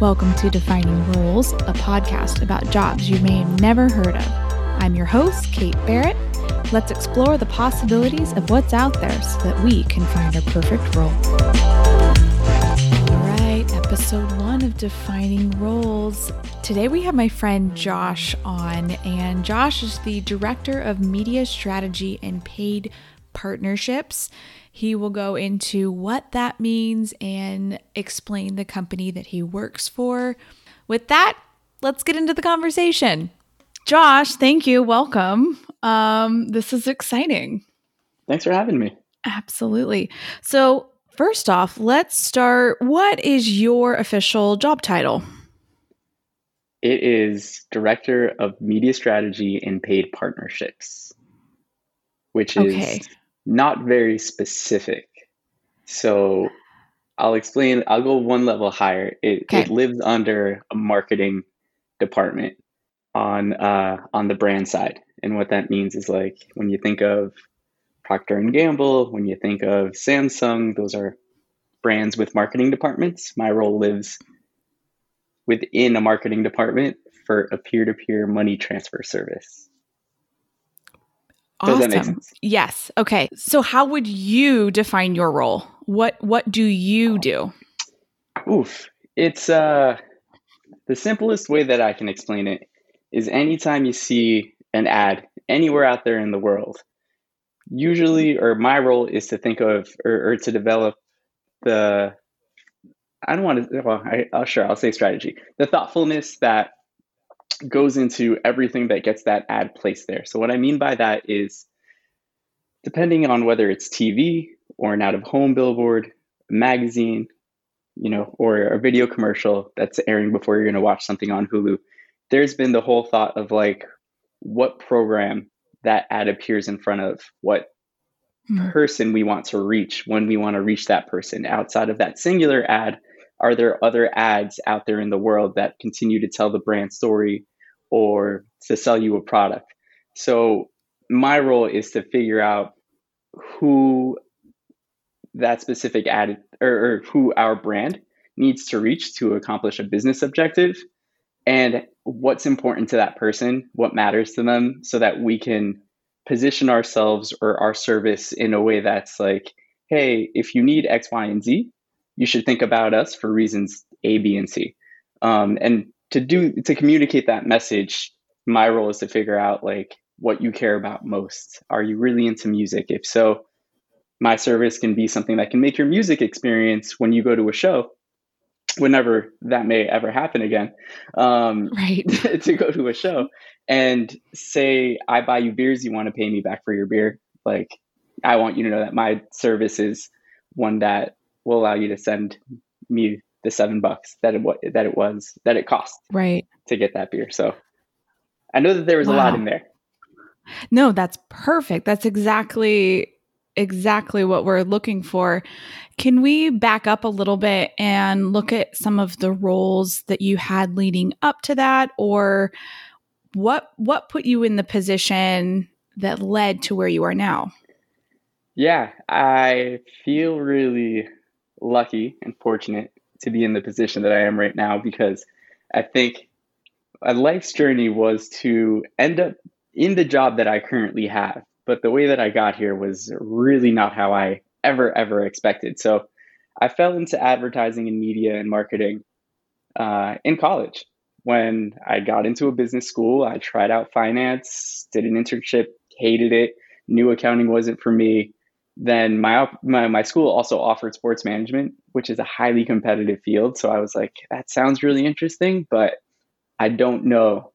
Welcome to Defining Roles, a podcast about jobs you may have never heard of. I'm your host, Kate Barrett. Let's explore the possibilities of what's out there so that we can find our perfect role. All right, episode one of Defining Roles. Today we have my friend Josh on, and Josh is the Director of Media Strategy and Paid Partnerships. He will go into what that means and explain the company that he works for. With that, let's get into the conversation. Josh, thank you. Welcome. Um, this is exciting. Thanks for having me. Absolutely. So, first off, let's start. What is your official job title? It is Director of Media Strategy and Paid Partnerships, which is okay not very specific. So I'll explain, I'll go one level higher. It, okay. it lives under a marketing department on uh, on the brand side. And what that means is like when you think of Procter and Gamble, when you think of Samsung, those are brands with marketing departments. My role lives within a marketing department for a peer-to-peer money transfer service. Awesome. Yes. Okay. So how would you define your role? What what do you do? Oof. It's uh the simplest way that I can explain it is anytime you see an ad anywhere out there in the world, usually or my role is to think of or, or to develop the I don't want to well I, I'll sure I'll say strategy. The thoughtfulness that goes into everything that gets that ad placed there. So what I mean by that is depending on whether it's TV or an out of home billboard, magazine, you know, or a video commercial that's airing before you're going to watch something on Hulu, there's been the whole thought of like what program that ad appears in front of, what mm-hmm. person we want to reach when we want to reach that person. Outside of that singular ad, are there other ads out there in the world that continue to tell the brand story or to sell you a product? So my role is to figure out who that specific ad or, or who our brand needs to reach to accomplish a business objective and what's important to that person, what matters to them, so that we can position ourselves or our service in a way that's like, hey, if you need X, Y, and Z, you should think about us for reasons A, B, and C. Um, and to do to communicate that message, my role is to figure out like what you care about most. Are you really into music? If so, my service can be something that can make your music experience when you go to a show, whenever that may ever happen again, um, right? to go to a show and say, I buy you beers, you want to pay me back for your beer. Like, I want you to know that my service is one that will allow you to send me the seven bucks that it that it was that it cost right to get that beer. So I know that there was wow. a lot in there. No, that's perfect. That's exactly exactly what we're looking for. Can we back up a little bit and look at some of the roles that you had leading up to that or what what put you in the position that led to where you are now? Yeah, I feel really lucky and fortunate to be in the position that I am right now because I think a life's journey was to end up in the job that I currently have. But the way that I got here was really not how I ever, ever expected. So I fell into advertising and media and marketing uh, in college. When I got into a business school, I tried out finance, did an internship, hated it, knew accounting wasn't for me. Then my, my my school also offered sports management, which is a highly competitive field. So I was like, that sounds really interesting, but I don't know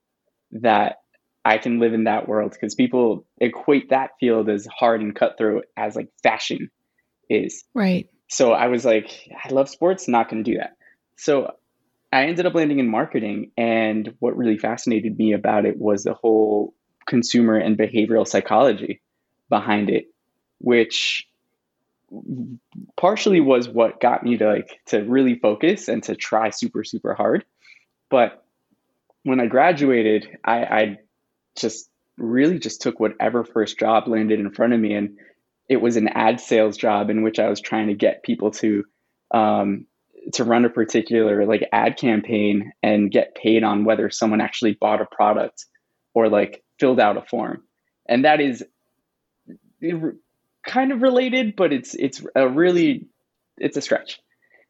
that I can live in that world because people equate that field as hard and cutthroat as like fashion is. Right. So I was like, I love sports, not going to do that. So I ended up landing in marketing. And what really fascinated me about it was the whole consumer and behavioral psychology behind it, which partially was what got me to like to really focus and to try super super hard. But when i graduated i i just really just took whatever first job landed in front of me and it was an ad sales job in which i was trying to get people to um, to run a particular like ad campaign and get paid on whether someone actually bought a product or like filled out a form. And that is kind of related but it's it's a really it's a stretch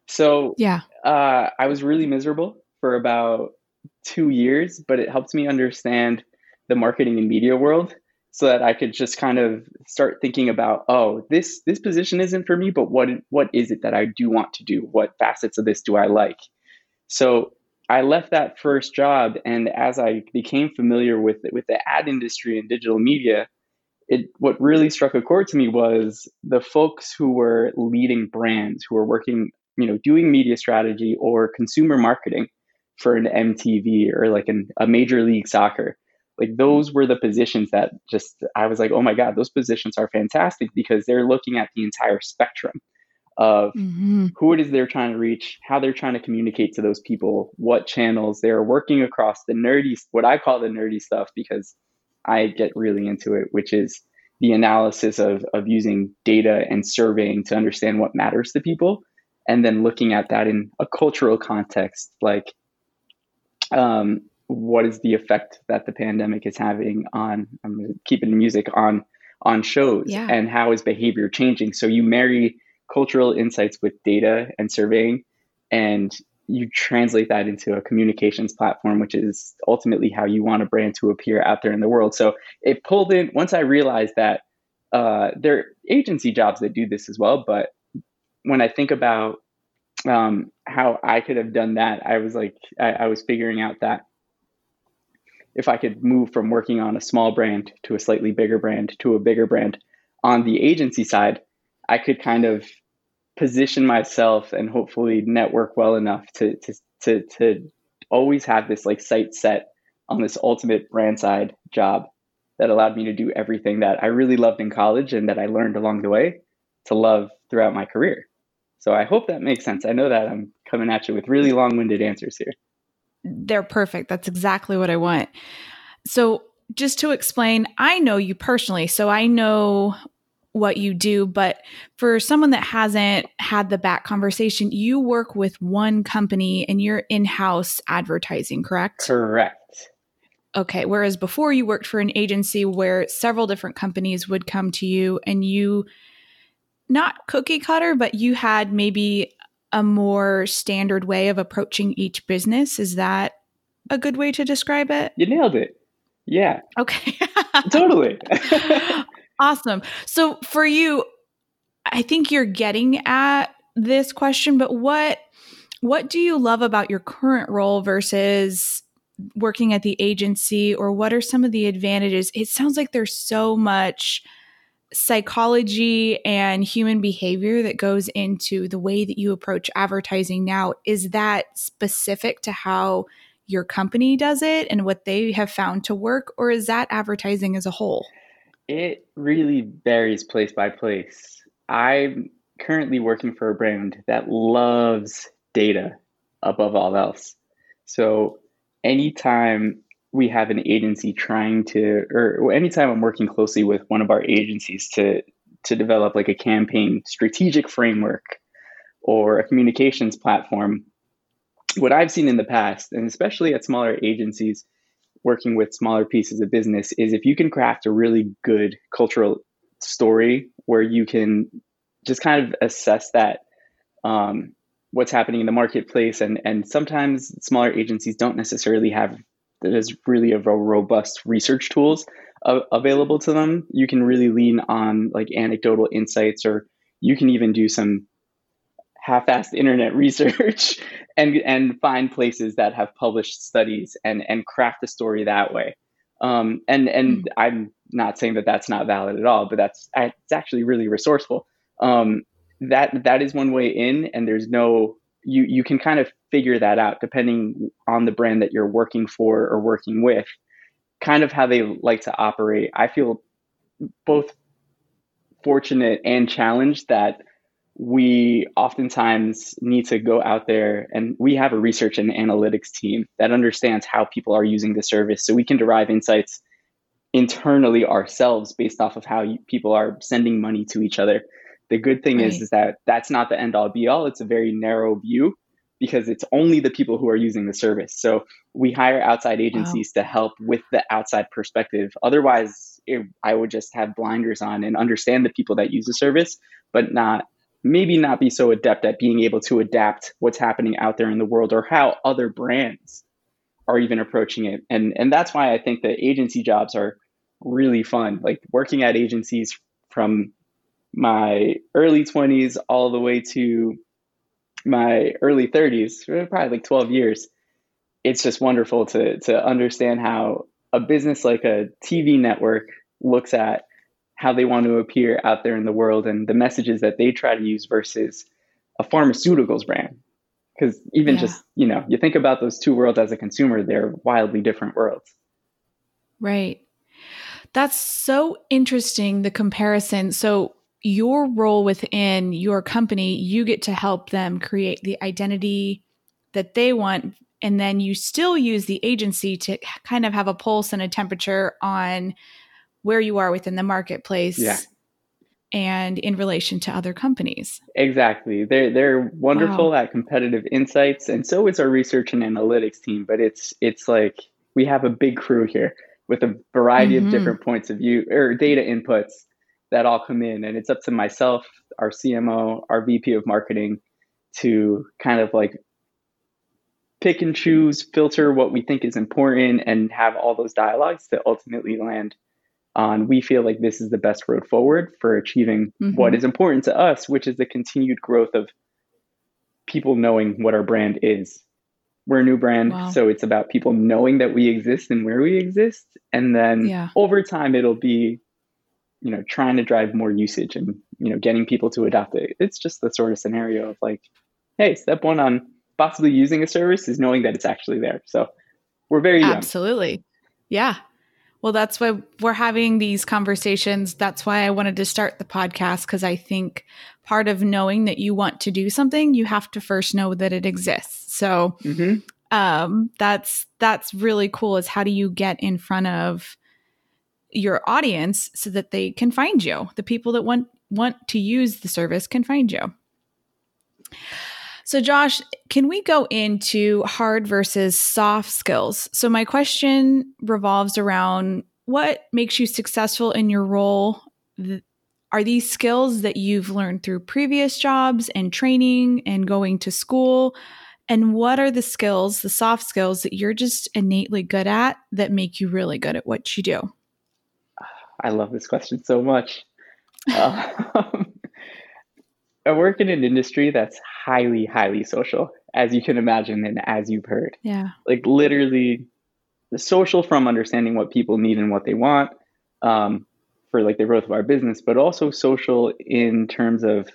so yeah uh, i was really miserable for about two years but it helped me understand the marketing and media world so that I could just kind of start thinking about, oh, this this position isn't for me, but what what is it that I do want to do? What facets of this do I like? So I left that first job, and as I became familiar with with the ad industry and digital media, it what really struck a chord to me was the folks who were leading brands, who were working, you know, doing media strategy or consumer marketing for an MTV or like an, a major league soccer like those were the positions that just i was like oh my god those positions are fantastic because they're looking at the entire spectrum of mm-hmm. who it is they're trying to reach how they're trying to communicate to those people what channels they're working across the nerdy what i call the nerdy stuff because i get really into it which is the analysis of, of using data and surveying to understand what matters to people and then looking at that in a cultural context like um, what is the effect that the pandemic is having on I'm keeping music on on shows yeah. and how is behavior changing so you marry cultural insights with data and surveying and you translate that into a communications platform which is ultimately how you want a brand to appear out there in the world. So it pulled in once i realized that uh, there are agency jobs that do this as well but when i think about um, how i could have done that i was like I, I was figuring out that if I could move from working on a small brand to a slightly bigger brand to a bigger brand on the agency side, I could kind of position myself and hopefully network well enough to to to to always have this like sight set on this ultimate brand side job that allowed me to do everything that I really loved in college and that I learned along the way to love throughout my career. So I hope that makes sense. I know that I'm coming at you with really long-winded answers here they're perfect. That's exactly what I want. So, just to explain, I know you personally, so I know what you do, but for someone that hasn't had the back conversation, you work with one company and you're in house advertising, correct? Correct. Okay. Whereas before you worked for an agency where several different companies would come to you and you, not cookie cutter, but you had maybe a more standard way of approaching each business. Is that a good way to describe it? You nailed it. Yeah. Okay. totally. awesome. So for you, I think you're getting at this question, but what what do you love about your current role versus working at the agency or what are some of the advantages? It sounds like there's so much psychology and human behavior that goes into the way that you approach advertising now is that specific to how your company does it and what they have found to work or is that advertising as a whole it really varies place by place. I'm currently working for a brand that loves data above all else. So anytime we have an agency trying to or anytime i'm working closely with one of our agencies to to develop like a campaign strategic framework or a communications platform what i've seen in the past and especially at smaller agencies working with smaller pieces of business is if you can craft a really good cultural story where you can just kind of assess that um, what's happening in the marketplace and and sometimes smaller agencies don't necessarily have there's really a robust research tools uh, available to them. You can really lean on like anecdotal insights, or you can even do some half-assed internet research and and find places that have published studies and and craft a story that way. Um, and and mm. I'm not saying that that's not valid at all, but that's it's actually really resourceful. Um, that that is one way in, and there's no you you can kind of figure that out depending on the brand that you're working for or working with kind of how they like to operate i feel both fortunate and challenged that we oftentimes need to go out there and we have a research and analytics team that understands how people are using the service so we can derive insights internally ourselves based off of how you, people are sending money to each other the good thing right. is, is that that's not the end all be all. It's a very narrow view. because it's only the people who are using the service. So we hire outside agencies wow. to help with the outside perspective. Otherwise, it, I would just have blinders on and understand the people that use the service, but not maybe not be so adept at being able to adapt what's happening out there in the world or how other brands are even approaching it. And and that's why I think the agency jobs are really fun. Like working at agencies from my early 20s all the way to my early 30s, probably like 12 years. It's just wonderful to to understand how a business like a TV network looks at how they want to appear out there in the world and the messages that they try to use versus a pharmaceuticals brand. Because even yeah. just, you know, you think about those two worlds as a consumer, they're wildly different worlds. Right. That's so interesting, the comparison. So, your role within your company, you get to help them create the identity that they want. And then you still use the agency to kind of have a pulse and a temperature on where you are within the marketplace. Yeah. And in relation to other companies. Exactly. They're they're wonderful wow. at competitive insights. And so is our research and analytics team. But it's it's like we have a big crew here with a variety mm-hmm. of different points of view or data inputs that all come in. And it's up to myself, our CMO, our VP of marketing to kind of like pick and choose, filter what we think is important, and have all those dialogues to ultimately land on we feel like this is the best road forward for achieving mm-hmm. what is important to us, which is the continued growth of people knowing what our brand is. We're a new brand, wow. so it's about people knowing that we exist and where we exist. And then yeah. over time, it'll be, you know, trying to drive more usage and, you know, getting people to adopt it. It's just the sort of scenario of like, hey, step one on possibly using a service is knowing that it's actually there. So we're very young. Absolutely. Yeah. Well, that's why we're having these conversations. That's why I wanted to start the podcast because I think part of knowing that you want to do something, you have to first know that it exists. So mm-hmm. um, that's that's really cool. Is how do you get in front of your audience so that they can find you? The people that want want to use the service can find you. So, Josh, can we go into hard versus soft skills? So, my question revolves around what makes you successful in your role? Are these skills that you've learned through previous jobs and training and going to school? And what are the skills, the soft skills that you're just innately good at that make you really good at what you do? I love this question so much. Uh, I work in an industry that's highly, highly social, as you can imagine and as you've heard. Yeah. Like literally the social from understanding what people need and what they want um, for like the growth of our business, but also social in terms of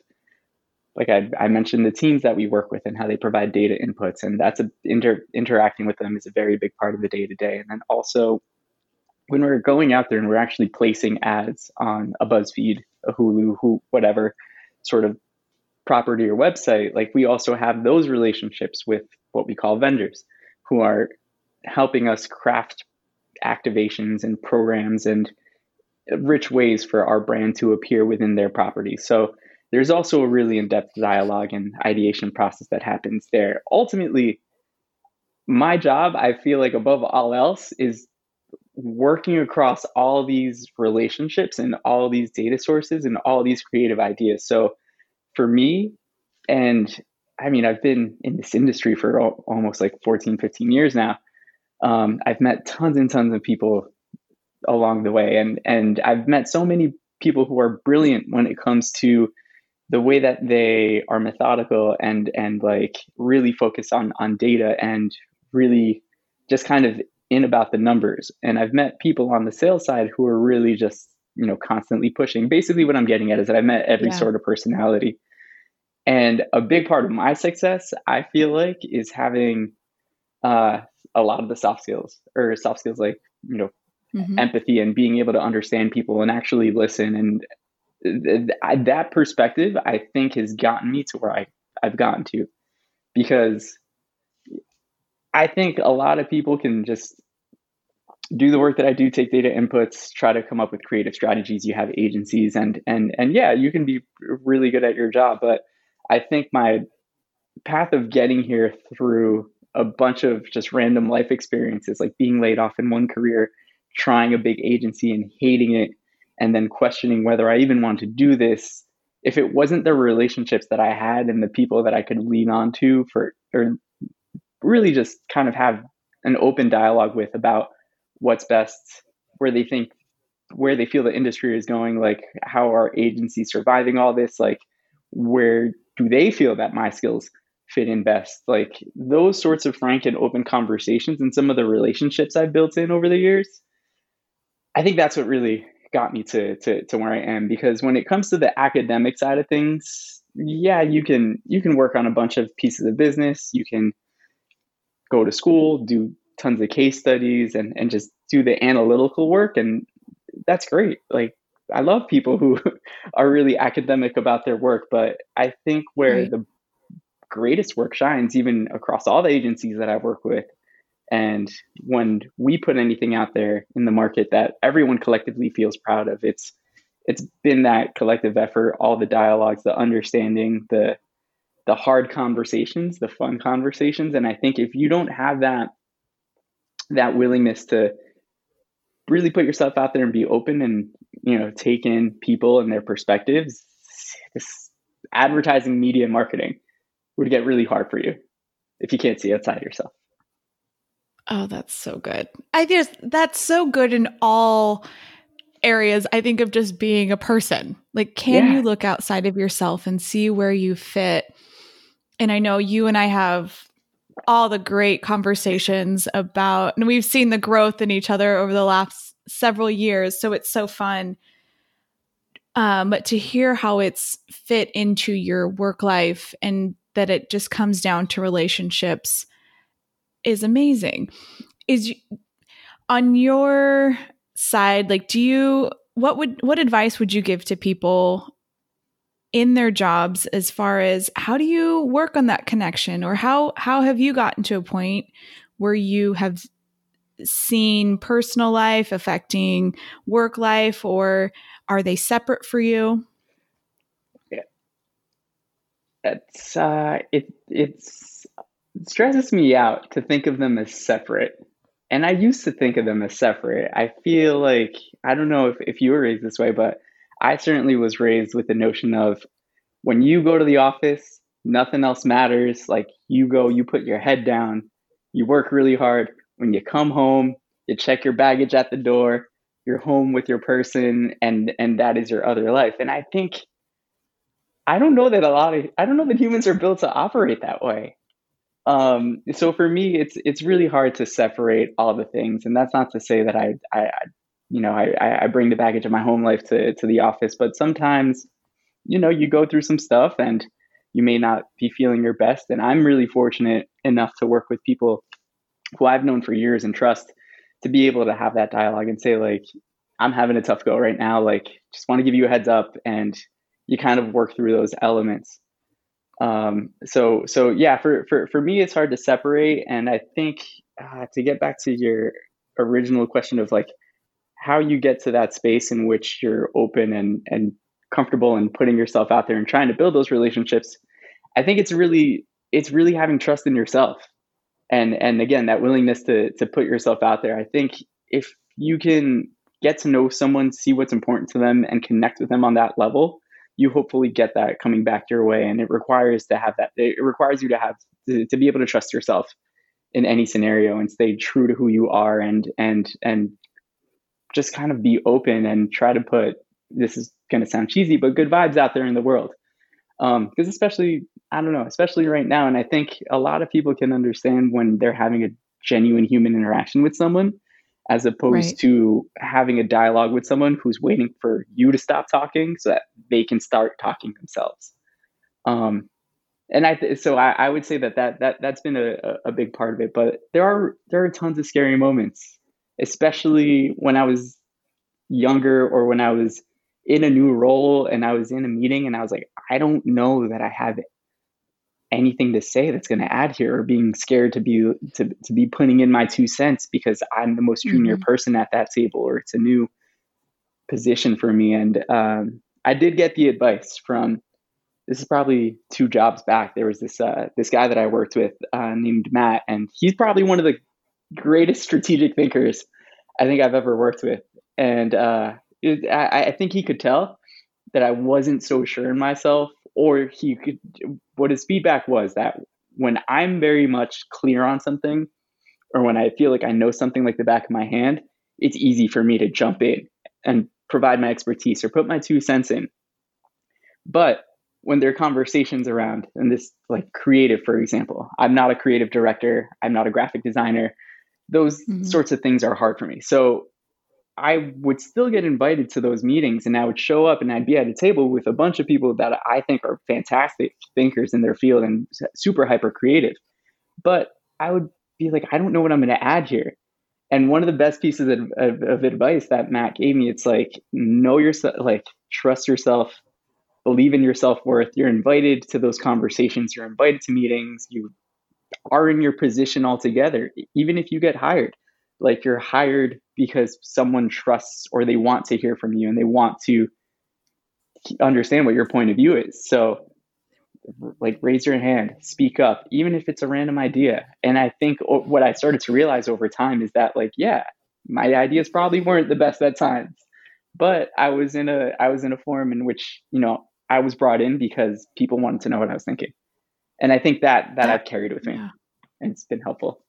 like I, I mentioned the teams that we work with and how they provide data inputs and that's a inter, interacting with them is a very big part of the day to day and then also when we're going out there and we're actually placing ads on a buzzfeed a hulu who whatever sort of property or website, like we also have those relationships with what we call vendors who are helping us craft activations and programs and rich ways for our brand to appear within their property. So there's also a really in-depth dialogue and ideation process that happens there. Ultimately, my job, I feel like above all else, is working across all these relationships and all these data sources and all these creative ideas. So for me, and I mean, I've been in this industry for almost like 14, 15 years now. Um, I've met tons and tons of people along the way, and and I've met so many people who are brilliant when it comes to the way that they are methodical and and like really focus on on data and really just kind of in about the numbers. And I've met people on the sales side who are really just you know constantly pushing. Basically, what I'm getting at is that I've met every yeah. sort of personality and a big part of my success, I feel like, is having uh, a lot of the soft skills or soft skills like, you know, mm-hmm. empathy and being able to understand people and actually listen. And th- th- that perspective, I think, has gotten me to where I, I've gotten to because I think a lot of people can just do the work that I do, take data inputs, try to come up with creative strategies. You have agencies and and and yeah, you can be really good at your job, but I think my path of getting here through a bunch of just random life experiences, like being laid off in one career, trying a big agency and hating it, and then questioning whether I even want to do this. If it wasn't the relationships that I had and the people that I could lean on to for, or really just kind of have an open dialogue with about what's best, where they think, where they feel the industry is going, like how are agencies surviving all this, like where do they feel that my skills fit in best? Like those sorts of frank and open conversations and some of the relationships I've built in over the years. I think that's what really got me to, to, to where I am because when it comes to the academic side of things, yeah, you can you can work on a bunch of pieces of business. You can go to school, do tons of case studies and, and just do the analytical work and that's great. Like I love people who are really academic about their work, but I think where right. the greatest work shines, even across all the agencies that I work with, and when we put anything out there in the market that everyone collectively feels proud of, it's it's been that collective effort, all the dialogues, the understanding, the the hard conversations, the fun conversations, and I think if you don't have that that willingness to really put yourself out there and be open and you know take in people and their perspectives this advertising media marketing would get really hard for you if you can't see outside yourself. Oh that's so good. I just that's so good in all areas i think of just being a person. Like can yeah. you look outside of yourself and see where you fit? And i know you and i have all the great conversations about, and we've seen the growth in each other over the last several years. So it's so fun. Um, but to hear how it's fit into your work life and that it just comes down to relationships is amazing. Is on your side, like, do you, what would, what advice would you give to people in their jobs as far as how do you work on that connection? Or how how have you gotten to a point where you have seen personal life affecting work life or are they separate for you? Yeah it's uh it it's it stresses me out to think of them as separate. And i used to think of them as separate. I feel like i don't know if, if you were raised this way but I certainly was raised with the notion of when you go to the office, nothing else matters. Like you go, you put your head down, you work really hard. When you come home, you check your baggage at the door, you're home with your person, and and that is your other life. And I think I don't know that a lot of I don't know that humans are built to operate that way. Um, so for me, it's it's really hard to separate all the things, and that's not to say that I I, I you know, I, I bring the baggage of my home life to, to the office, but sometimes, you know, you go through some stuff and you may not be feeling your best. And I'm really fortunate enough to work with people who I've known for years and trust to be able to have that dialogue and say, like, I'm having a tough go right now. Like, just want to give you a heads up. And you kind of work through those elements. Um, so, so yeah, for, for, for me, it's hard to separate. And I think uh, to get back to your original question of like, how you get to that space in which you're open and and comfortable and putting yourself out there and trying to build those relationships i think it's really it's really having trust in yourself. And and again that willingness to to put yourself out there. I think if you can get to know someone see what's important to them and connect with them on that level you hopefully get that coming back your way. And it requires to have that it requires you to have to, to be able to trust yourself in any scenario and stay true to who you are and and and just kind of be open and try to put this is going to sound cheesy, but good vibes out there in the world. Because um, especially, I don't know, especially right now, and I think a lot of people can understand when they're having a genuine human interaction with someone, as opposed right. to having a dialogue with someone who's waiting for you to stop talking so that they can start talking themselves. Um, and I th- so I, I, would say that that that that's been a, a big part of it. But there are there are tons of scary moments especially when I was younger or when I was in a new role and I was in a meeting and I was like, I don't know that I have anything to say that's going to add here or being scared to be to, to be putting in my two cents because I'm the most junior mm-hmm. person at that table or it's a new position for me and um, I did get the advice from this is probably two jobs back. There was this uh, this guy that I worked with uh, named Matt, and he's probably one of the greatest strategic thinkers I think I've ever worked with. And uh, it, I, I think he could tell that I wasn't so sure in myself, or he could. What his feedback was that when I'm very much clear on something, or when I feel like I know something like the back of my hand, it's easy for me to jump in and provide my expertise or put my two cents in. But when there are conversations around, and this like creative, for example, I'm not a creative director, I'm not a graphic designer. Those mm-hmm. sorts of things are hard for me. So I would still get invited to those meetings and I would show up and I'd be at a table with a bunch of people that I think are fantastic thinkers in their field and super hyper creative. But I would be like, I don't know what I'm going to add here. And one of the best pieces of, of, of advice that Matt gave me, it's like, know yourself, like, trust yourself, believe in your self worth. You're invited to those conversations, you're invited to meetings, you are in your position altogether, even if you get hired. Like, you're hired because someone trusts or they want to hear from you and they want to understand what your point of view is. So, like raise your hand, speak up, even if it's a random idea. And I think what I started to realize over time is that like, yeah, my ideas probably weren't the best at times, but I was in a I was in a forum in which you know I was brought in because people wanted to know what I was thinking, and I think that that I've carried with me, yeah. and it's been helpful.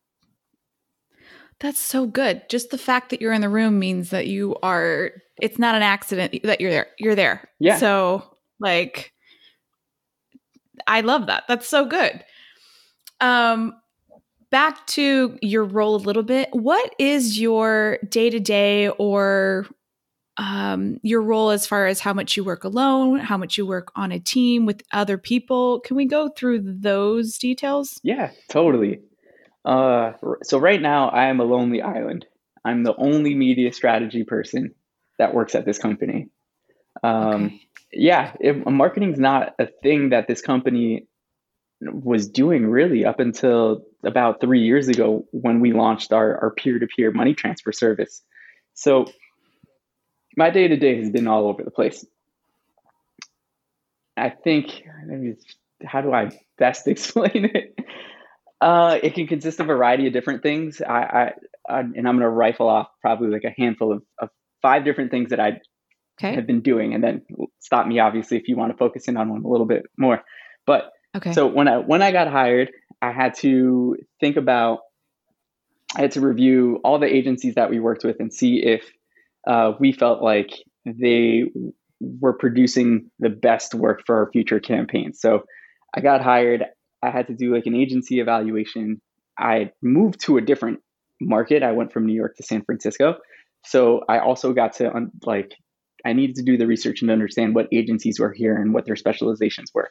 That's so good. Just the fact that you're in the room means that you are. It's not an accident that you're there. You're there. Yeah. So like I love that. That's so good. Um, back to your role a little bit. What is your day to day or um, your role as far as how much you work alone, how much you work on a team with other people? Can we go through those details? Yeah, totally. Uh, so right now I am a lonely island. I'm the only media strategy person that works at this company. Um, okay yeah, it, marketing's not a thing that this company was doing really up until about three years ago when we launched our, our peer-to-peer money transfer service. So my day-to-day has been all over the place. I think how do I best explain it? Uh, it can consist of a variety of different things. I, I, I and I'm going to rifle off probably like a handful of, of five different things that I okay. have been doing, and then stop me obviously if you want to focus in on one a little bit more. But okay. So when I when I got hired, I had to think about I had to review all the agencies that we worked with and see if uh, we felt like they were producing the best work for our future campaigns. So I got hired. I had to do like an agency evaluation. I moved to a different market. I went from New York to San Francisco. So I also got to un- like I needed to do the research and understand what agencies were here and what their specializations were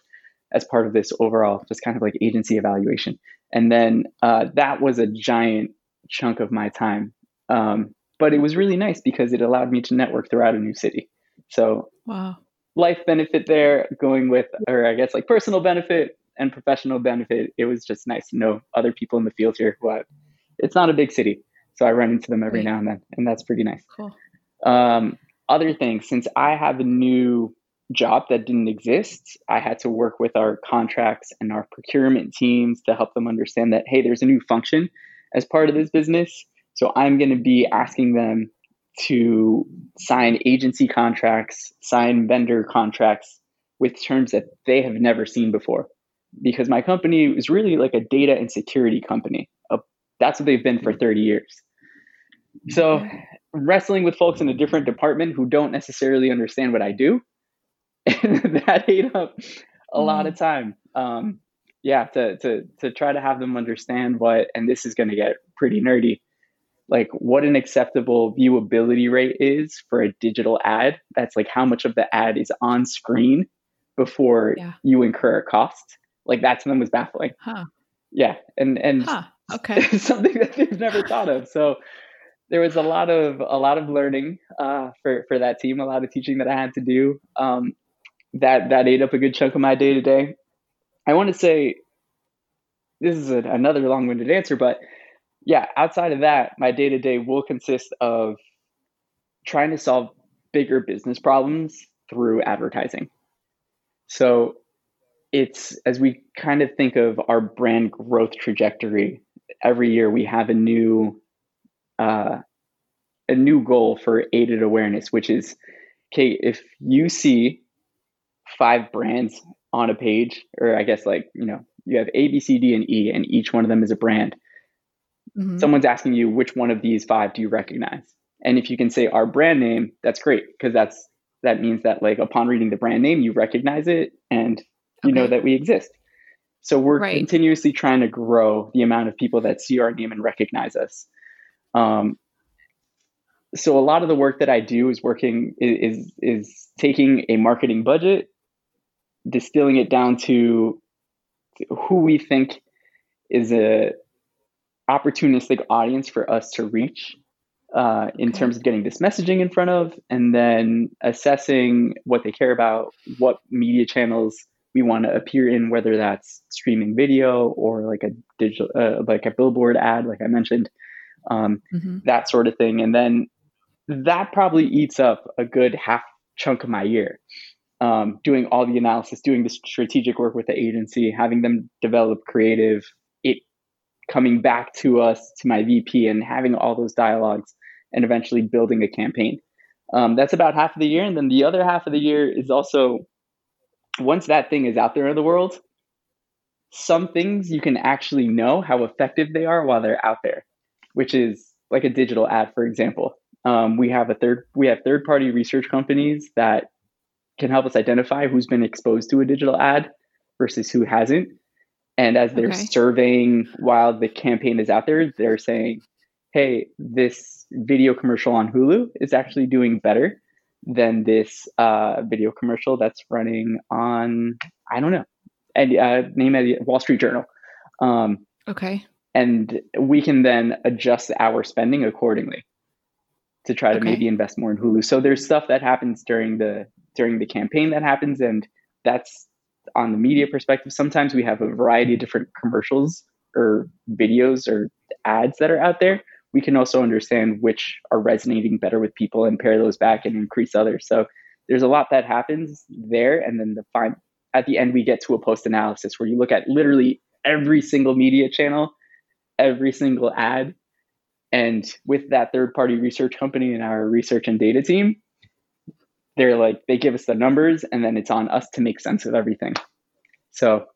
as part of this overall, just kind of like agency evaluation. And then uh, that was a giant chunk of my time. Um, but it was really nice because it allowed me to network throughout a new city. So, wow. life benefit there, going with, or I guess like personal benefit and professional benefit. It was just nice to know other people in the field here who I, it's not a big city. So I run into them every now and then, and that's pretty nice. Cool. Um, other things, since I have a new job that didn't exist, I had to work with our contracts and our procurement teams to help them understand that, hey, there's a new function as part of this business. So I'm going to be asking them to sign agency contracts, sign vendor contracts with terms that they have never seen before. Because my company is really like a data and security company. That's what they've been for 30 years. So wrestling with folks in a different department who don't necessarily understand what I do. And that ate up a mm. lot of time. Um, yeah, to, to, to try to have them understand what, and this is going to get pretty nerdy, like what an acceptable viewability rate is for a digital ad. That's like how much of the ad is on screen before yeah. you incur a cost. Like that to them was baffling. Huh. Yeah. And, and huh. okay. something that they've never thought of. So, there was a lot of a lot of learning uh, for for that team, a lot of teaching that I had to do. Um, that that ate up a good chunk of my day to day. I want to say this is a, another long winded answer, but yeah, outside of that, my day to day will consist of trying to solve bigger business problems through advertising. So it's as we kind of think of our brand growth trajectory. Every year we have a new uh, a new goal for aided awareness, which is okay. If you see five brands on a page, or I guess like you know you have A, B, C, D, and E, and each one of them is a brand. Mm-hmm. Someone's asking you which one of these five do you recognize, and if you can say our brand name, that's great because that's that means that like upon reading the brand name, you recognize it and you okay. know that we exist. So we're right. continuously trying to grow the amount of people that see our name and recognize us. Um, so a lot of the work that I do is working is is taking a marketing budget, distilling it down to who we think is a opportunistic audience for us to reach uh, in okay. terms of getting this messaging in front of, and then assessing what they care about, what media channels we want to appear in, whether that's streaming video or like a digital, uh, like a billboard ad, like I mentioned, um, mm-hmm. that sort of thing, and then that probably eats up a good half chunk of my year. Um, doing all the analysis, doing the strategic work with the agency, having them develop creative, coming back to us, to my VP, and having all those dialogues, and eventually building a campaign. Um, that's about half of the year, and then the other half of the year is also once that thing is out there in the world. Some things you can actually know how effective they are while they're out there, which is like a digital ad, for example um, we have a third we have third party research companies that can help us identify who's been exposed to a digital ad versus who hasn't. And as they're okay. surveying while the campaign is out there, they're saying, hey, this video commercial on Hulu is actually doing better than this uh, video commercial that's running on, I don't know, and uh, name it Wall Street Journal. Um, okay. And we can then adjust our spending accordingly to try to okay. maybe invest more in Hulu. So there's stuff that happens during the during the campaign that happens, and that's on the media perspective. Sometimes we have a variety of different commercials or videos or ads that are out there. We can also understand which are resonating better with people and pair those back and increase others. So there's a lot that happens there, and then the fine at the end we get to a post analysis where you look at literally every single media channel, every single ad, and with that third party research company and our research and data team, they're like, they give us the numbers and then it's on us to make sense of everything. So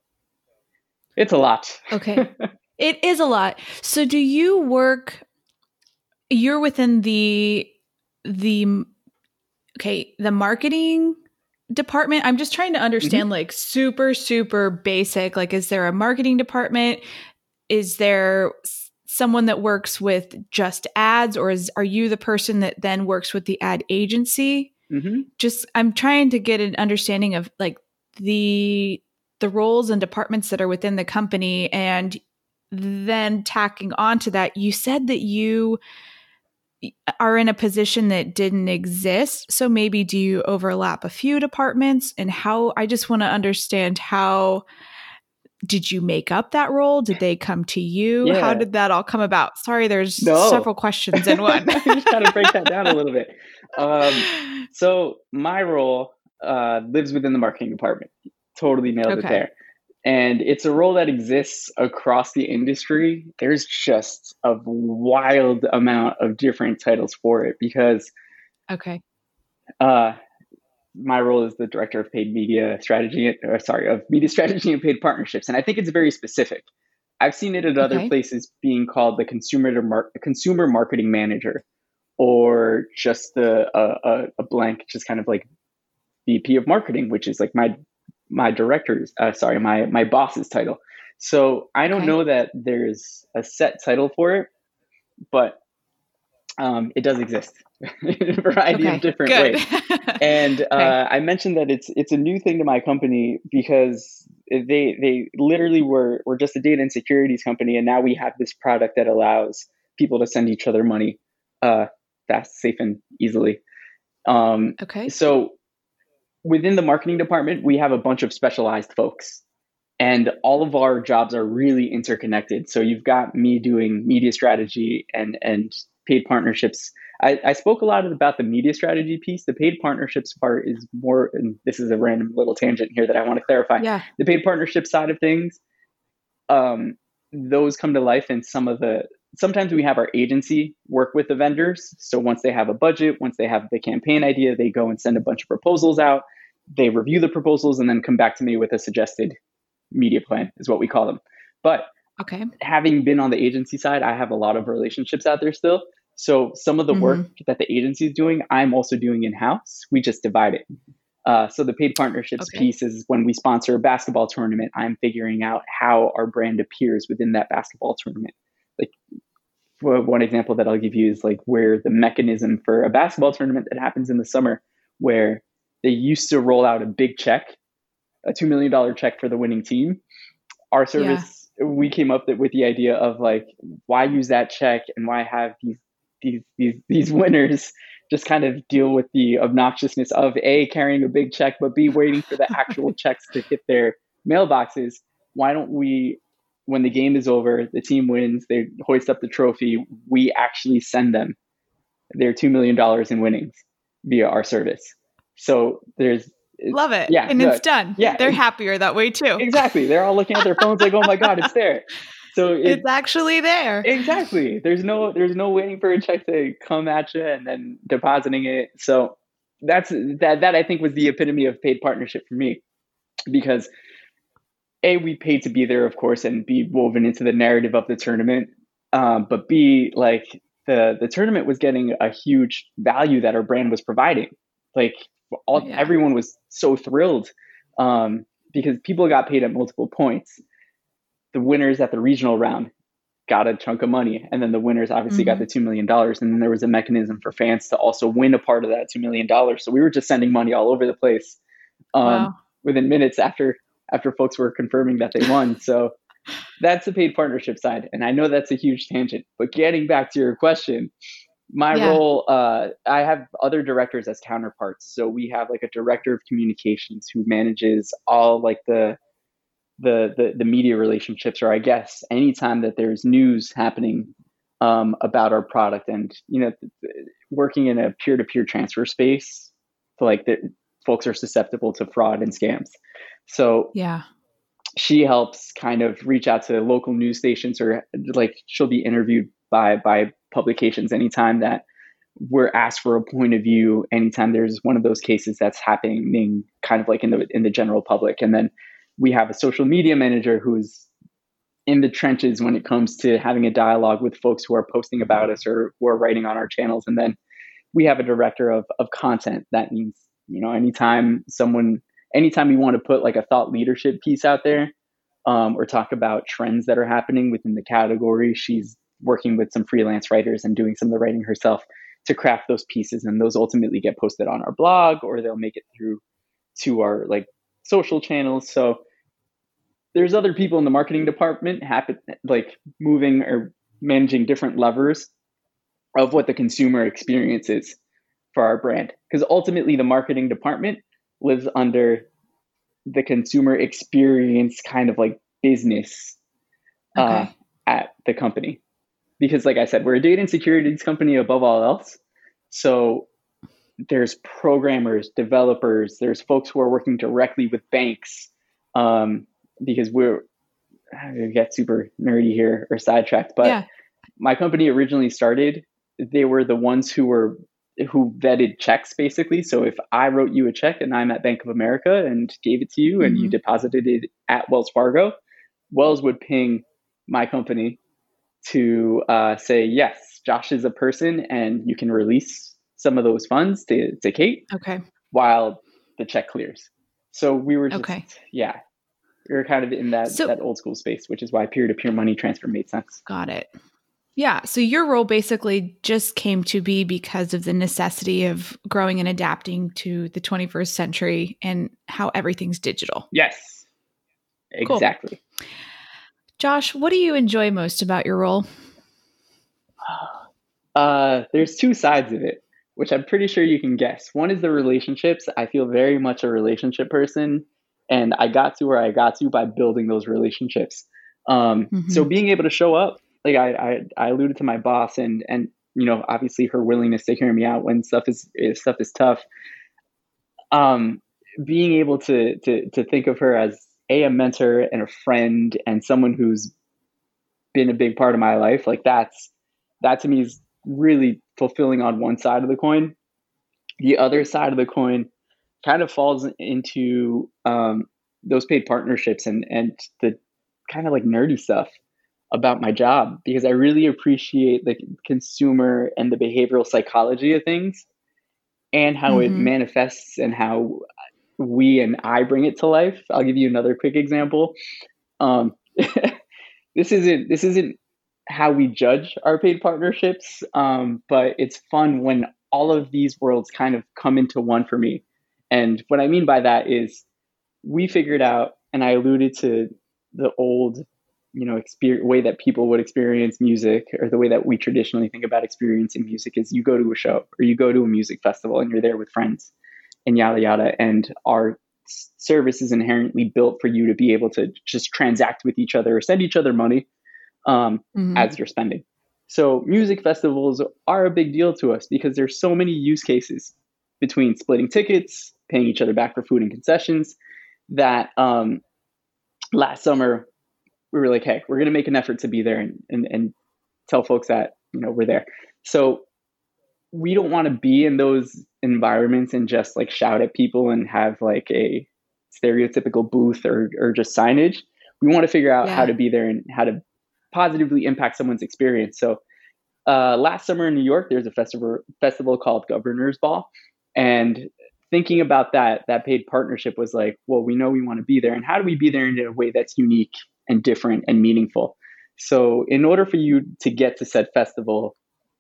it's a lot. Okay. it is a lot. So do you work, you're within the, the, okay, the marketing department i'm just trying to understand mm-hmm. like super super basic like is there a marketing department is there someone that works with just ads or is are you the person that then works with the ad agency mm-hmm. just i'm trying to get an understanding of like the the roles and departments that are within the company and then tacking on to that you said that you are in a position that didn't exist so maybe do you overlap a few departments and how i just want to understand how did you make up that role? Did they come to you? Yeah. How did that all come about? Sorry, there's no. several questions in one. i just got to break that down a little bit. Um, so my role uh, lives within the marketing department. Totally nailed okay. it there. And it's a role that exists across the industry. There's just a wild amount of different titles for it because okay. Uh, my role is the director of paid media strategy, or sorry, of media strategy and paid partnerships, and I think it's very specific. I've seen it at other places being called the consumer mar- consumer marketing manager, or just the a, a blank, just kind of like VP of marketing, which is like my my director's, uh, sorry, my my boss's title. So I don't okay. know that there's a set title for it, but um, it does exist in a variety okay, of different good. ways. And uh, okay. I mentioned that it's it's a new thing to my company because they they literally were were just a data and securities company, and now we have this product that allows people to send each other money uh, fast, safe, and easily. Um, okay. So within the marketing department, we have a bunch of specialized folks. And all of our jobs are really interconnected. So you've got me doing media strategy and and paid partnerships. I, I spoke a lot about the media strategy piece. The paid partnerships part is more, and this is a random little tangent here that I want to clarify. Yeah. The paid partnership side of things, um, those come to life in some of the sometimes we have our agency work with the vendors. So once they have a budget, once they have the campaign idea, they go and send a bunch of proposals out. They review the proposals and then come back to me with a suggested media plan, is what we call them. But okay, having been on the agency side, I have a lot of relationships out there still. So some of the mm-hmm. work that the agency is doing, I'm also doing in house. We just divide it. Uh, so the paid partnerships okay. piece is when we sponsor a basketball tournament, I'm figuring out how our brand appears within that basketball tournament like one example that I'll give you is like where the mechanism for a basketball tournament that happens in the summer, where they used to roll out a big check, a $2 million check for the winning team. Our service, yeah. we came up with the idea of like, why use that check and why have these, these, these, these winners just kind of deal with the obnoxiousness of A, carrying a big check, but B, waiting for the actual checks to hit their mailboxes. Why don't we when the game is over, the team wins, they hoist up the trophy, we actually send them their $2 million in winnings via our service. So there's Love it. Yeah. And no, it's done. Yeah. They're happier that way too. Exactly. They're all looking at their phones like, oh my God, it's there. So it, it's actually there. Exactly. There's no there's no waiting for a check to come at you and then depositing it. So that's that that I think was the epitome of paid partnership for me. Because a we paid to be there of course and be woven into the narrative of the tournament um, but b like the the tournament was getting a huge value that our brand was providing like all yeah. everyone was so thrilled um, because people got paid at multiple points the winners at the regional round got a chunk of money and then the winners obviously mm-hmm. got the $2 million and then there was a mechanism for fans to also win a part of that $2 million so we were just sending money all over the place um, wow. within minutes after after folks were confirming that they won. So that's the paid partnership side. And I know that's a huge tangent, but getting back to your question, my yeah. role, uh, I have other directors as counterparts. So we have like a director of communications who manages all like the, the, the, the media relationships, or I guess anytime that there's news happening um, about our product and, you know, working in a peer-to-peer transfer space, like the folks are susceptible to fraud and scams. So yeah, she helps kind of reach out to local news stations or like she'll be interviewed by by publications anytime that we're asked for a point of view anytime there's one of those cases that's happening kind of like in the in the general public. And then we have a social media manager who's in the trenches when it comes to having a dialogue with folks who are posting about us or who are writing on our channels. And then we have a director of, of content that means you know anytime someone anytime you want to put like a thought leadership piece out there um, or talk about trends that are happening within the category, she's working with some freelance writers and doing some of the writing herself to craft those pieces and those ultimately get posted on our blog or they'll make it through to our like social channels. So there's other people in the marketing department happen like moving or managing different levers of what the consumer experience is for our brand because ultimately the marketing department lives under the consumer experience kind of like business uh, okay. uh, at the company. Because, like I said, we're a data and securities company above all else. So there's programmers, developers, there's folks who are working directly with banks. Um, because we're we get super nerdy here or sidetracked, but yeah. my company originally started. They were the ones who were who vetted checks basically. So if I wrote you a check and I'm at Bank of America and gave it to you and mm-hmm. you deposited it at Wells Fargo, Wells would ping my company to uh, say, yes, Josh is a person and you can release some of those funds to, to Kate okay. while the check clears. So we were just, okay. yeah, we were kind of in that, so, that old school space, which is why peer to peer money transfer made sense. Got it. Yeah. So your role basically just came to be because of the necessity of growing and adapting to the 21st century and how everything's digital. Yes. Exactly. Cool. Josh, what do you enjoy most about your role? Uh, there's two sides of it, which I'm pretty sure you can guess. One is the relationships. I feel very much a relationship person, and I got to where I got to by building those relationships. Um, mm-hmm. So being able to show up like I, I, I alluded to my boss and and you know, obviously her willingness to hear me out when stuff is stuff is tough. Um, being able to to to think of her as a a mentor and a friend and someone who's been a big part of my life, like that's that to me is really fulfilling on one side of the coin. The other side of the coin kind of falls into um, those paid partnerships and and the kind of like nerdy stuff about my job because I really appreciate the consumer and the behavioral psychology of things and how mm-hmm. it manifests and how we and I bring it to life. I'll give you another quick example. Um, this isn't this isn't how we judge our paid partnerships, um, but it's fun when all of these worlds kind of come into one for me. And what I mean by that is we figured out, and I alluded to the old you know experience way that people would experience music or the way that we traditionally think about experiencing music is you go to a show or you go to a music festival and you're there with friends and yada yada and our service is inherently built for you to be able to just transact with each other or send each other money um, mm-hmm. as you're spending so music festivals are a big deal to us because there's so many use cases between splitting tickets paying each other back for food and concessions that um, last summer we were like, hey, we're going to make an effort to be there and, and, and tell folks that, you know, we're there. So we don't want to be in those environments and just like shout at people and have like a stereotypical booth or, or just signage. We want to figure out yeah. how to be there and how to positively impact someone's experience. So uh, last summer in New York, there's a festival festival called Governor's Ball, and thinking about that that paid partnership was like, well, we know we want to be there, and how do we be there in a way that's unique and different and meaningful. So, in order for you to get to said festival,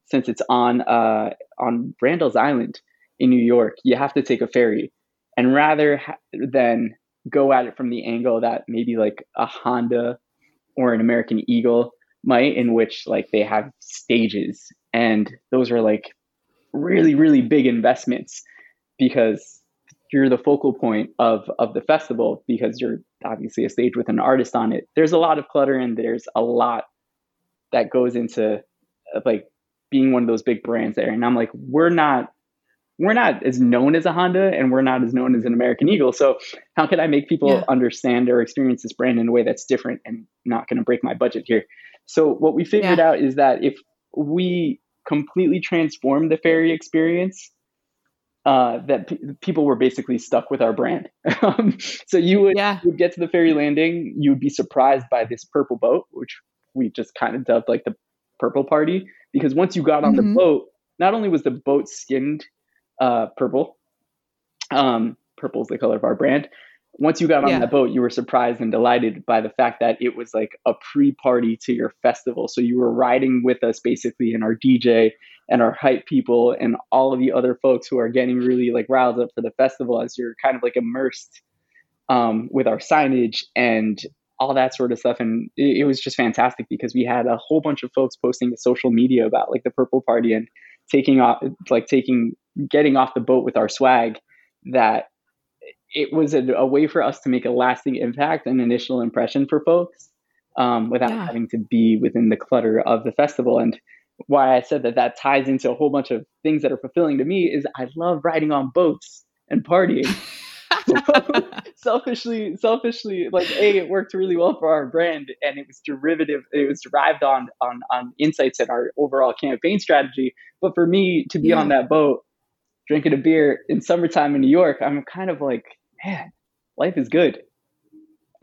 since it's on uh, on Randall's Island in New York, you have to take a ferry, and rather ha- than go at it from the angle that maybe like a Honda or an American Eagle might, in which like they have stages, and those are like really really big investments because you're the focal point of of the festival because you're obviously a stage with an artist on it. There's a lot of clutter and there's a lot that goes into uh, like being one of those big brands there. And I'm like, we're not we're not as known as a Honda and we're not as known as an American Eagle. So how can I make people yeah. understand or experience this brand in a way that's different and not going to break my budget here? So what we figured yeah. out is that if we completely transform the ferry experience uh, that people were basically stuck with our brand. Um, so you would, yeah. you would get to the ferry landing, you would be surprised by this purple boat, which we just kind of dubbed like the purple party, because once you got on mm-hmm. the boat, not only was the boat skinned uh, purple, um, purple is the color of our brand, once you got on yeah. that boat, you were surprised and delighted by the fact that it was like a pre-party to your festival. So you were riding with us basically in our DJ and our hype people and all of the other folks who are getting really like riled up for the festival as you're kind of like immersed um, with our signage and all that sort of stuff. And it, it was just fantastic because we had a whole bunch of folks posting to social media about like the purple party and taking off, like taking, getting off the boat with our swag that it was a, a, way for us to make a lasting impact and initial impression for folks um, without yeah. having to be within the clutter of the festival. And why I said that that ties into a whole bunch of things that are fulfilling to me is I love riding on boats and partying. selfishly, selfishly, like a, it worked really well for our brand, and it was derivative. It was derived on on on insights in our overall campaign strategy. But for me to be yeah. on that boat, drinking a beer in summertime in New York, I'm kind of like man, life is good.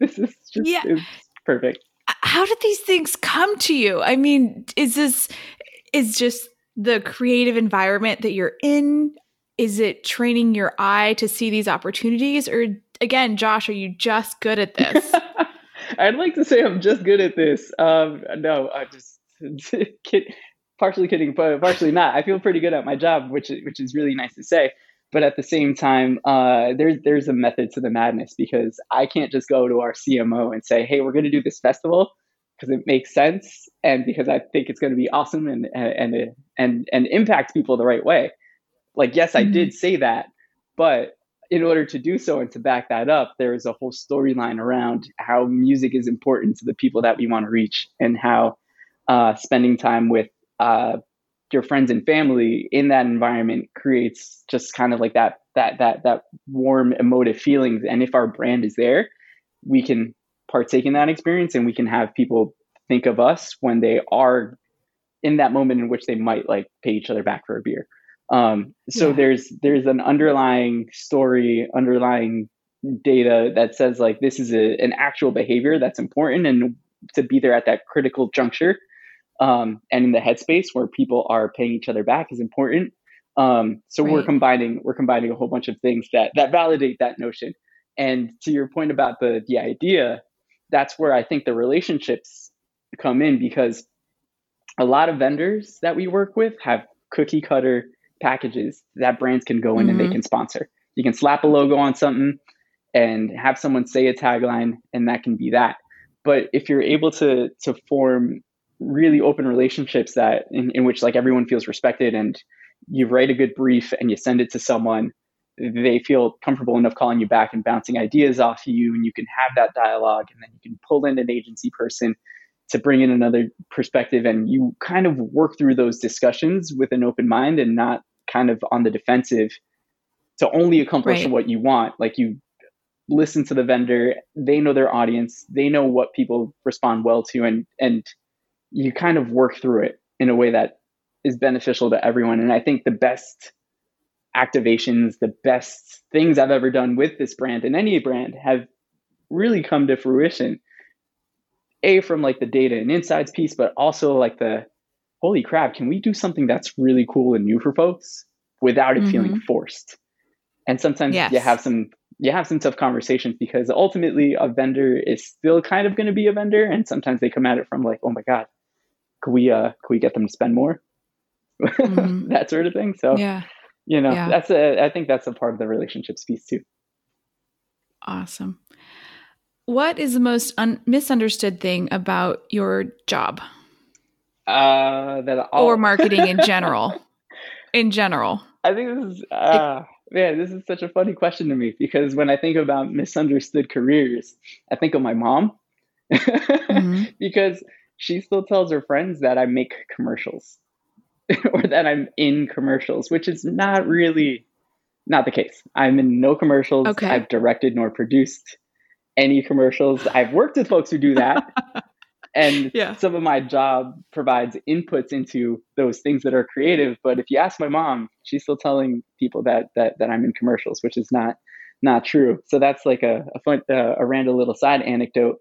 this is just yeah. perfect. How did these things come to you? I mean, is this is just the creative environment that you're in? Is it training your eye to see these opportunities? Or again, Josh, are you just good at this? I'd like to say I'm just good at this. Um, no, I just kid, partially kidding, but partially not. I feel pretty good at my job, which which is really nice to say but at the same time, uh, there's there's a method to the madness because I can't just go to our CMO and say, "Hey, we're going to do this festival," because it makes sense and because I think it's going to be awesome and and and and impact people the right way. Like, yes, mm-hmm. I did say that, but in order to do so and to back that up, there is a whole storyline around how music is important to the people that we want to reach and how uh, spending time with uh, your friends and family in that environment creates just kind of like that that that that warm emotive feelings. And if our brand is there we can partake in that experience and we can have people think of us when they are in that moment in which they might like pay each other back for a beer. Um, so yeah. there's there's an underlying story underlying data that says like this is a, an actual behavior that's important and to be there at that critical juncture um, and in the headspace where people are paying each other back is important. Um, so right. we're combining we're combining a whole bunch of things that that validate that notion. And to your point about the the idea, that's where I think the relationships come in because a lot of vendors that we work with have cookie cutter packages that brands can go in mm-hmm. and they mm-hmm. can sponsor. You can slap a logo on something and have someone say a tagline and that can be that. But if you're able to to form really open relationships that in, in which like everyone feels respected and you write a good brief and you send it to someone they feel comfortable enough calling you back and bouncing ideas off you and you can have that dialogue and then you can pull in an agency person to bring in another perspective and you kind of work through those discussions with an open mind and not kind of on the defensive to only accomplish right. what you want like you listen to the vendor they know their audience they know what people respond well to and and you kind of work through it in a way that is beneficial to everyone. And I think the best activations, the best things I've ever done with this brand and any brand have really come to fruition. A from like the data and insights piece, but also like the holy crap, can we do something that's really cool and new for folks without it mm-hmm. feeling forced? And sometimes yes. you have some you have some tough conversations because ultimately a vendor is still kind of going to be a vendor and sometimes they come at it from like oh my god could we uh could we get them to spend more? Mm-hmm. that sort of thing. So yeah. you know yeah. that's a i think that's a part of the relationships piece too. Awesome. What is the most un- misunderstood thing about your job? Uh that all- or marketing in general? In general? I think this is uh man this is such a funny question to me because when i think about misunderstood careers i think of my mom. Mm-hmm. because she still tells her friends that I make commercials or that I'm in commercials, which is not really not the case. I'm in no commercials. Okay. I've directed nor produced any commercials. I've worked with folks who do that. and yeah. some of my job provides inputs into those things that are creative. But if you ask my mom, she's still telling people that that that I'm in commercials, which is not not true. So that's like a a, fun, uh, a random little side anecdote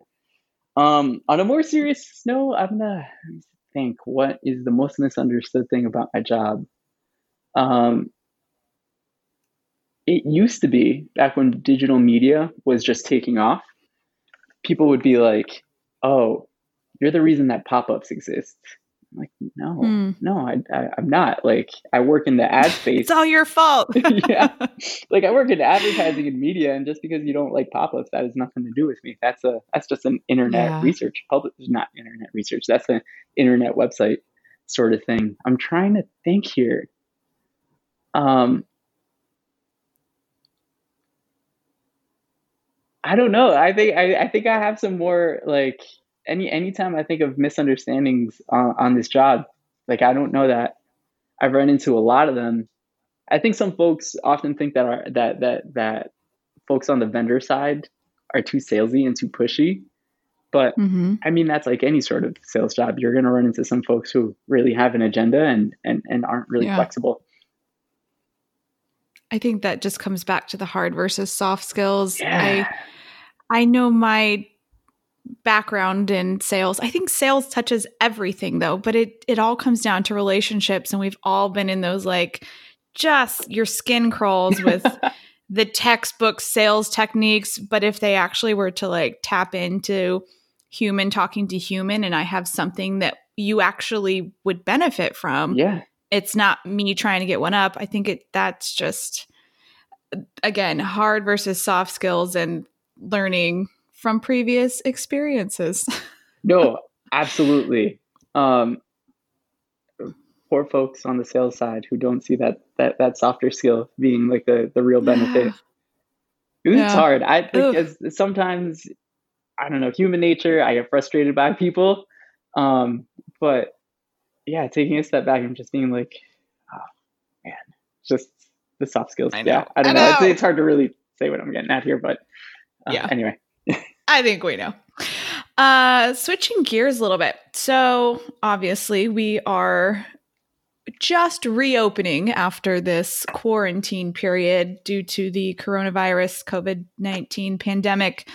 um, on a more serious note, I'm gonna think what is the most misunderstood thing about my job. Um, it used to be back when digital media was just taking off. People would be like, "Oh, you're the reason that pop-ups exist." I'm like, no, mm. no, I, I, am not. Like, I work in the ad space. it's all your fault. yeah. Like, I work in advertising and media, and just because you don't like pop ups, that has nothing to do with me. That's a that's just an internet yeah. research. Public, not internet research. That's an internet website sort of thing. I'm trying to think here. Um, I don't know. I think I, I think I have some more like any anytime I think of misunderstandings on, on this job, like I don't know that I've run into a lot of them. I think some folks often think that are that that that folks on the vendor side are too salesy and too pushy. But mm-hmm. I mean that's like any sort of sales job. You're gonna run into some folks who really have an agenda and and, and aren't really yeah. flexible. I think that just comes back to the hard versus soft skills. Yeah. I I know my background in sales. I think sales touches everything though, but it it all comes down to relationships and we've all been in those like just your skin crawls with the textbook sales techniques, but if they actually were to like tap into human talking to human and I have something that you actually would benefit from. Yeah. It's not me trying to get one up. I think it that's just again, hard versus soft skills and learning from previous experiences. no, absolutely. Um, poor folks on the sales side who don't see that that that softer skill being like the the real benefit. Yeah. It's hard. I think sometimes I don't know human nature. I get frustrated by people, um, but yeah, taking a step back and just being like, oh man, just the soft skills. I yeah, I don't I know. know. It's, it's, hard to really say what I'm getting at here, but uh, yeah. Anyway, I think we know. Uh, switching gears a little bit. So obviously, we are just reopening after this quarantine period due to the coronavirus COVID 19 pandemic.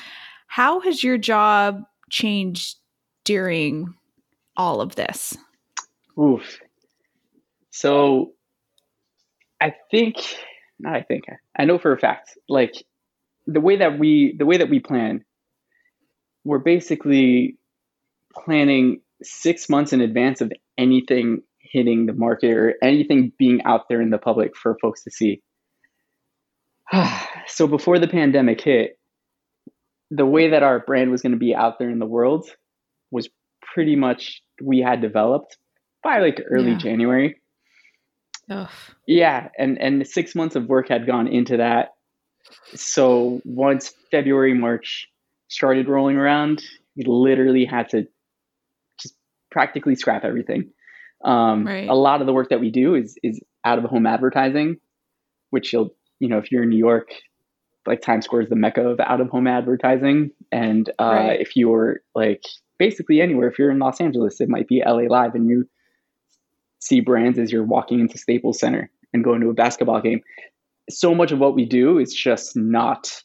How has your job changed during all of this? Oof. So I think, not I think, I know for a fact, like the way that we, the way that we plan, we're basically planning six months in advance of anything hitting the market or anything being out there in the public for folks to see. so before the pandemic hit, the way that our brand was going to be out there in the world was pretty much we had developed by like early yeah. January. Ugh. Yeah, and and six months of work had gone into that. So once February, March started rolling around, we literally had to just practically scrap everything. Um, right. A lot of the work that we do is is out of home advertising, which you'll you know if you're in New York, like Times Square is the mecca of out of home advertising, and uh, right. if you're like basically anywhere, if you're in Los Angeles, it might be LA Live, and you see brands as you're walking into Staples Center and going to a basketball game. So much of what we do is just not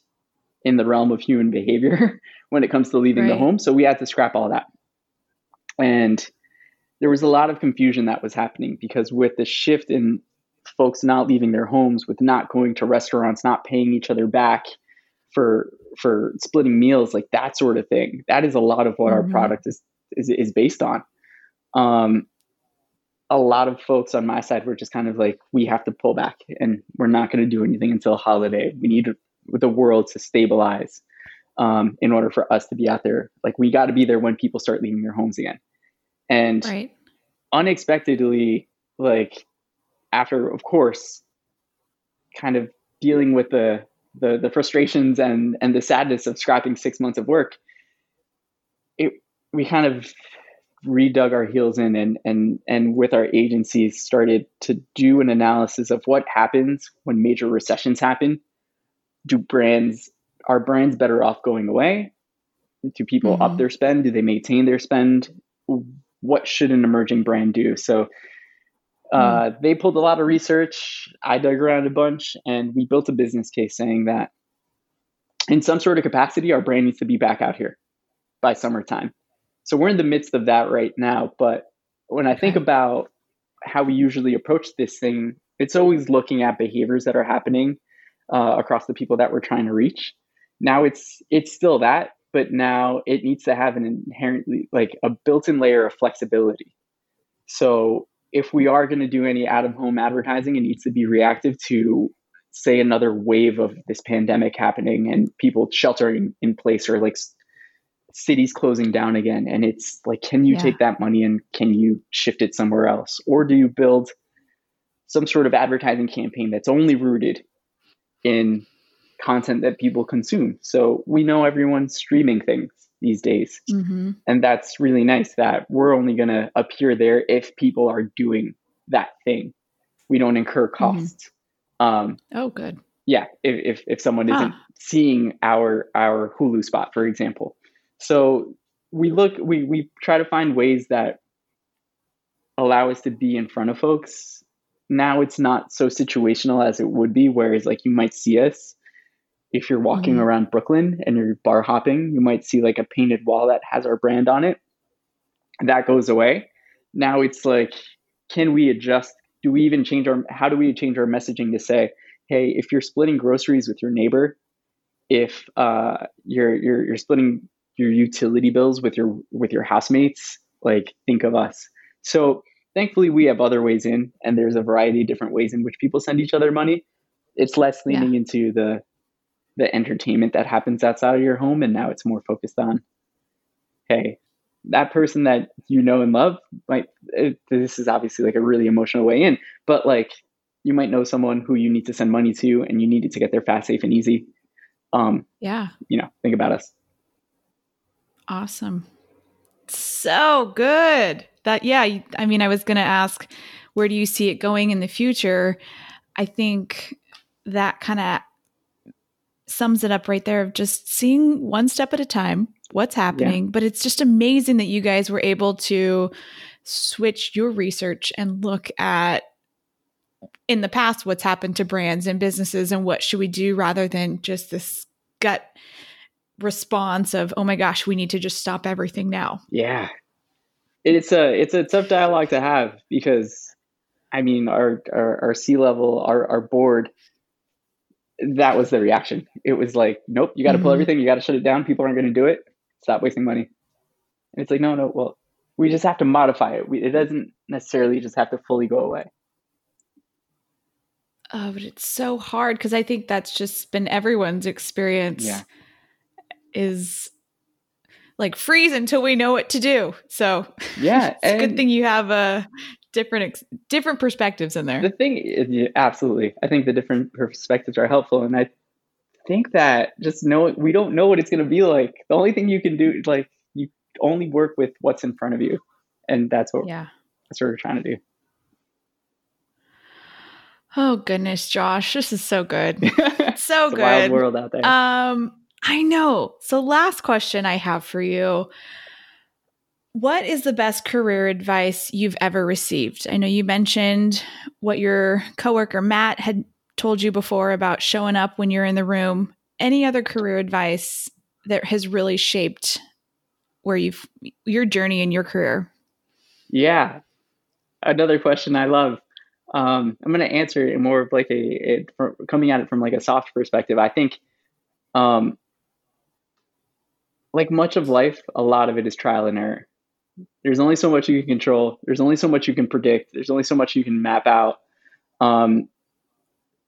in the realm of human behavior when it comes to leaving right. the home. So we had to scrap all that. And there was a lot of confusion that was happening because with the shift in folks not leaving their homes, with not going to restaurants, not paying each other back for for splitting meals, like that sort of thing. That is a lot of what mm-hmm. our product is, is is based on. Um, a lot of folks on my side were just kind of like, we have to pull back, and we're not going to do anything until holiday. We need the world to stabilize um, in order for us to be out there. Like we got to be there when people start leaving their homes again. And right. unexpectedly, like after, of course, kind of dealing with the, the the frustrations and and the sadness of scrapping six months of work, it we kind of redug our heels in and and and with our agencies started to do an analysis of what happens when major recessions happen. Do brands are brands better off going away? Do people mm-hmm. up their spend? Do they maintain their spend? what should an emerging brand do? So uh, mm. they pulled a lot of research. I dug around a bunch, and we built a business case saying that in some sort of capacity, our brand needs to be back out here by summertime. So we're in the midst of that right now. But when I think about how we usually approach this thing, it's always looking at behaviors that are happening uh, across the people that we're trying to reach. Now it's it's still that, but now it needs to have an inherently like a built-in layer of flexibility. So if we are going to do any out of home advertising, it needs to be reactive to say another wave of this pandemic happening and people sheltering in place or like cities closing down again and it's like can you yeah. take that money and can you shift it somewhere else or do you build some sort of advertising campaign that's only rooted in content that people consume. So we know everyone's streaming things these days. Mm-hmm. And that's really nice that we're only going to appear there if people are doing that thing. We don't incur mm-hmm. costs. Mm-hmm. Um, oh, good. Yeah, if, if, if someone isn't seeing our our Hulu spot, for example. So we look, we we try to find ways that allow us to be in front of folks. Now it's not so situational as it would be, whereas like you might see us if you're walking mm-hmm. around Brooklyn and you're bar hopping, you might see like a painted wall that has our brand on it. That goes away. Now it's like, can we adjust? Do we even change our, how do we change our messaging to say, hey, if you're splitting groceries with your neighbor, if uh, you're, you're, you're splitting your utility bills with your, with your housemates, like think of us. So thankfully we have other ways in and there's a variety of different ways in which people send each other money. It's less leaning yeah. into the the entertainment that happens outside of your home and now it's more focused on hey that person that you know and love might it, this is obviously like a really emotional way in but like you might know someone who you need to send money to and you need it to get there fast safe and easy. Um yeah. you know think about us. Awesome. So good That yeah, I mean I was going to ask where do you see it going in the future? I think that kind of sums it up right there of just seeing one step at a time what's happening. Yeah. But it's just amazing that you guys were able to switch your research and look at in the past what's happened to brands and businesses and what should we do rather than just this gut response of oh my gosh we need to just stop everything now yeah it's a it's a tough dialogue to have because i mean our our, our c-level our, our board that was the reaction it was like nope you got to mm-hmm. pull everything you got to shut it down people aren't going to do it stop wasting money and it's like no no well we just have to modify it we, it doesn't necessarily just have to fully go away Oh, but it's so hard because I think that's just been everyone's experience. Yeah. Is like freeze until we know what to do. So yeah, it's a good thing you have a uh, different ex- different perspectives in there. The thing, is, absolutely, I think the different perspectives are helpful, and I think that just know we don't know what it's going to be like. The only thing you can do, is like you only work with what's in front of you, and that's what yeah, that's what we're trying to do. Oh goodness, Josh, this is so good. so good. wild world out there. Um, I know. So last question I have for you. What is the best career advice you've ever received? I know you mentioned what your coworker Matt had told you before about showing up when you're in the room. Any other career advice that has really shaped where you've your journey in your career? Yeah. Another question I love. Um, I'm going to answer it more of like a, coming at it from like a soft perspective. I think, um, like much of life, a lot of it is trial and error. There's only so much you can control. There's only so much you can predict. There's only so much you can map out. Um,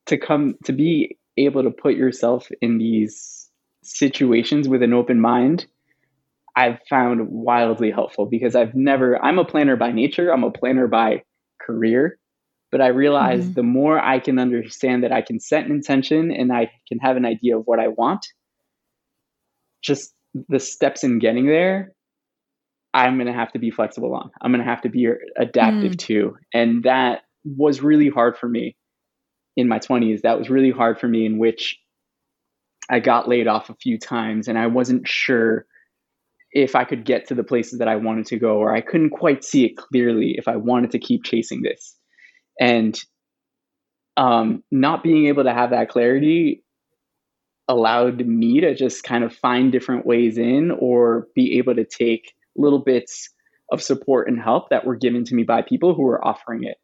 to come to be able to put yourself in these situations with an open mind, I've found wildly helpful because I've never. I'm a planner by nature. I'm a planner by career. But I realize mm-hmm. the more I can understand that I can set an intention and I can have an idea of what I want, just the steps in getting there, I'm going to have to be flexible on. I'm going to have to be adaptive mm. to. And that was really hard for me in my 20s. That was really hard for me, in which I got laid off a few times and I wasn't sure if I could get to the places that I wanted to go, or I couldn't quite see it clearly if I wanted to keep chasing this and um, not being able to have that clarity allowed me to just kind of find different ways in or be able to take little bits of support and help that were given to me by people who were offering it.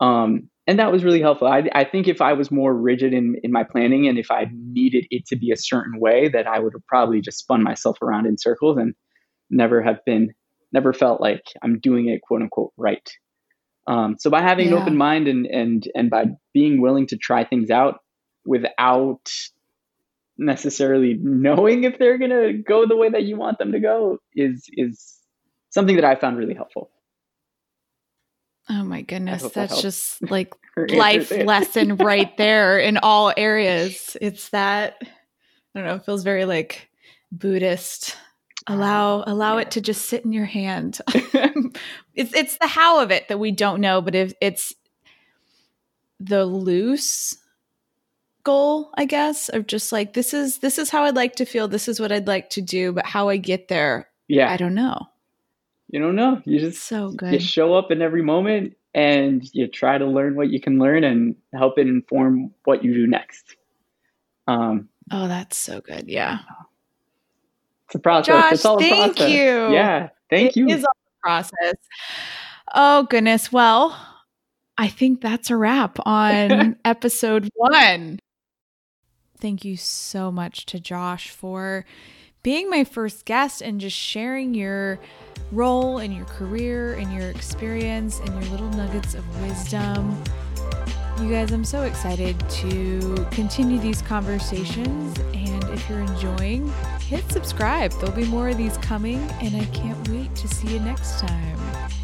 Um, and that was really helpful. I, I, think if i was more rigid in, in my planning and if i needed it to be a certain way that i would have probably just spun myself around in circles and never have been never felt like i'm doing it quote unquote right. Um, so by having yeah. an open mind and and and by being willing to try things out without necessarily knowing if they're gonna go the way that you want them to go is is something that I found really helpful. Oh my goodness, that's that just like life lesson right there in all areas. It's that I don't know, it feels very like Buddhist allow allow yeah. it to just sit in your hand it's it's the how of it that we don't know but if it's the loose goal i guess of just like this is this is how i'd like to feel this is what i'd like to do but how i get there yeah i don't know you don't know you just so good you show up in every moment and you try to learn what you can learn and help it inform what you do next um oh that's so good yeah it's a process. Josh, it's all a thank process. you. Yeah, thank it you. It is all a process. Oh goodness. Well, I think that's a wrap on episode one. Thank you so much to Josh for being my first guest and just sharing your role and your career and your experience and your little nuggets of wisdom. You guys, I'm so excited to continue these conversations. And if you're enjoying, hit subscribe. There'll be more of these coming, and I can't wait to see you next time.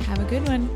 Have a good one.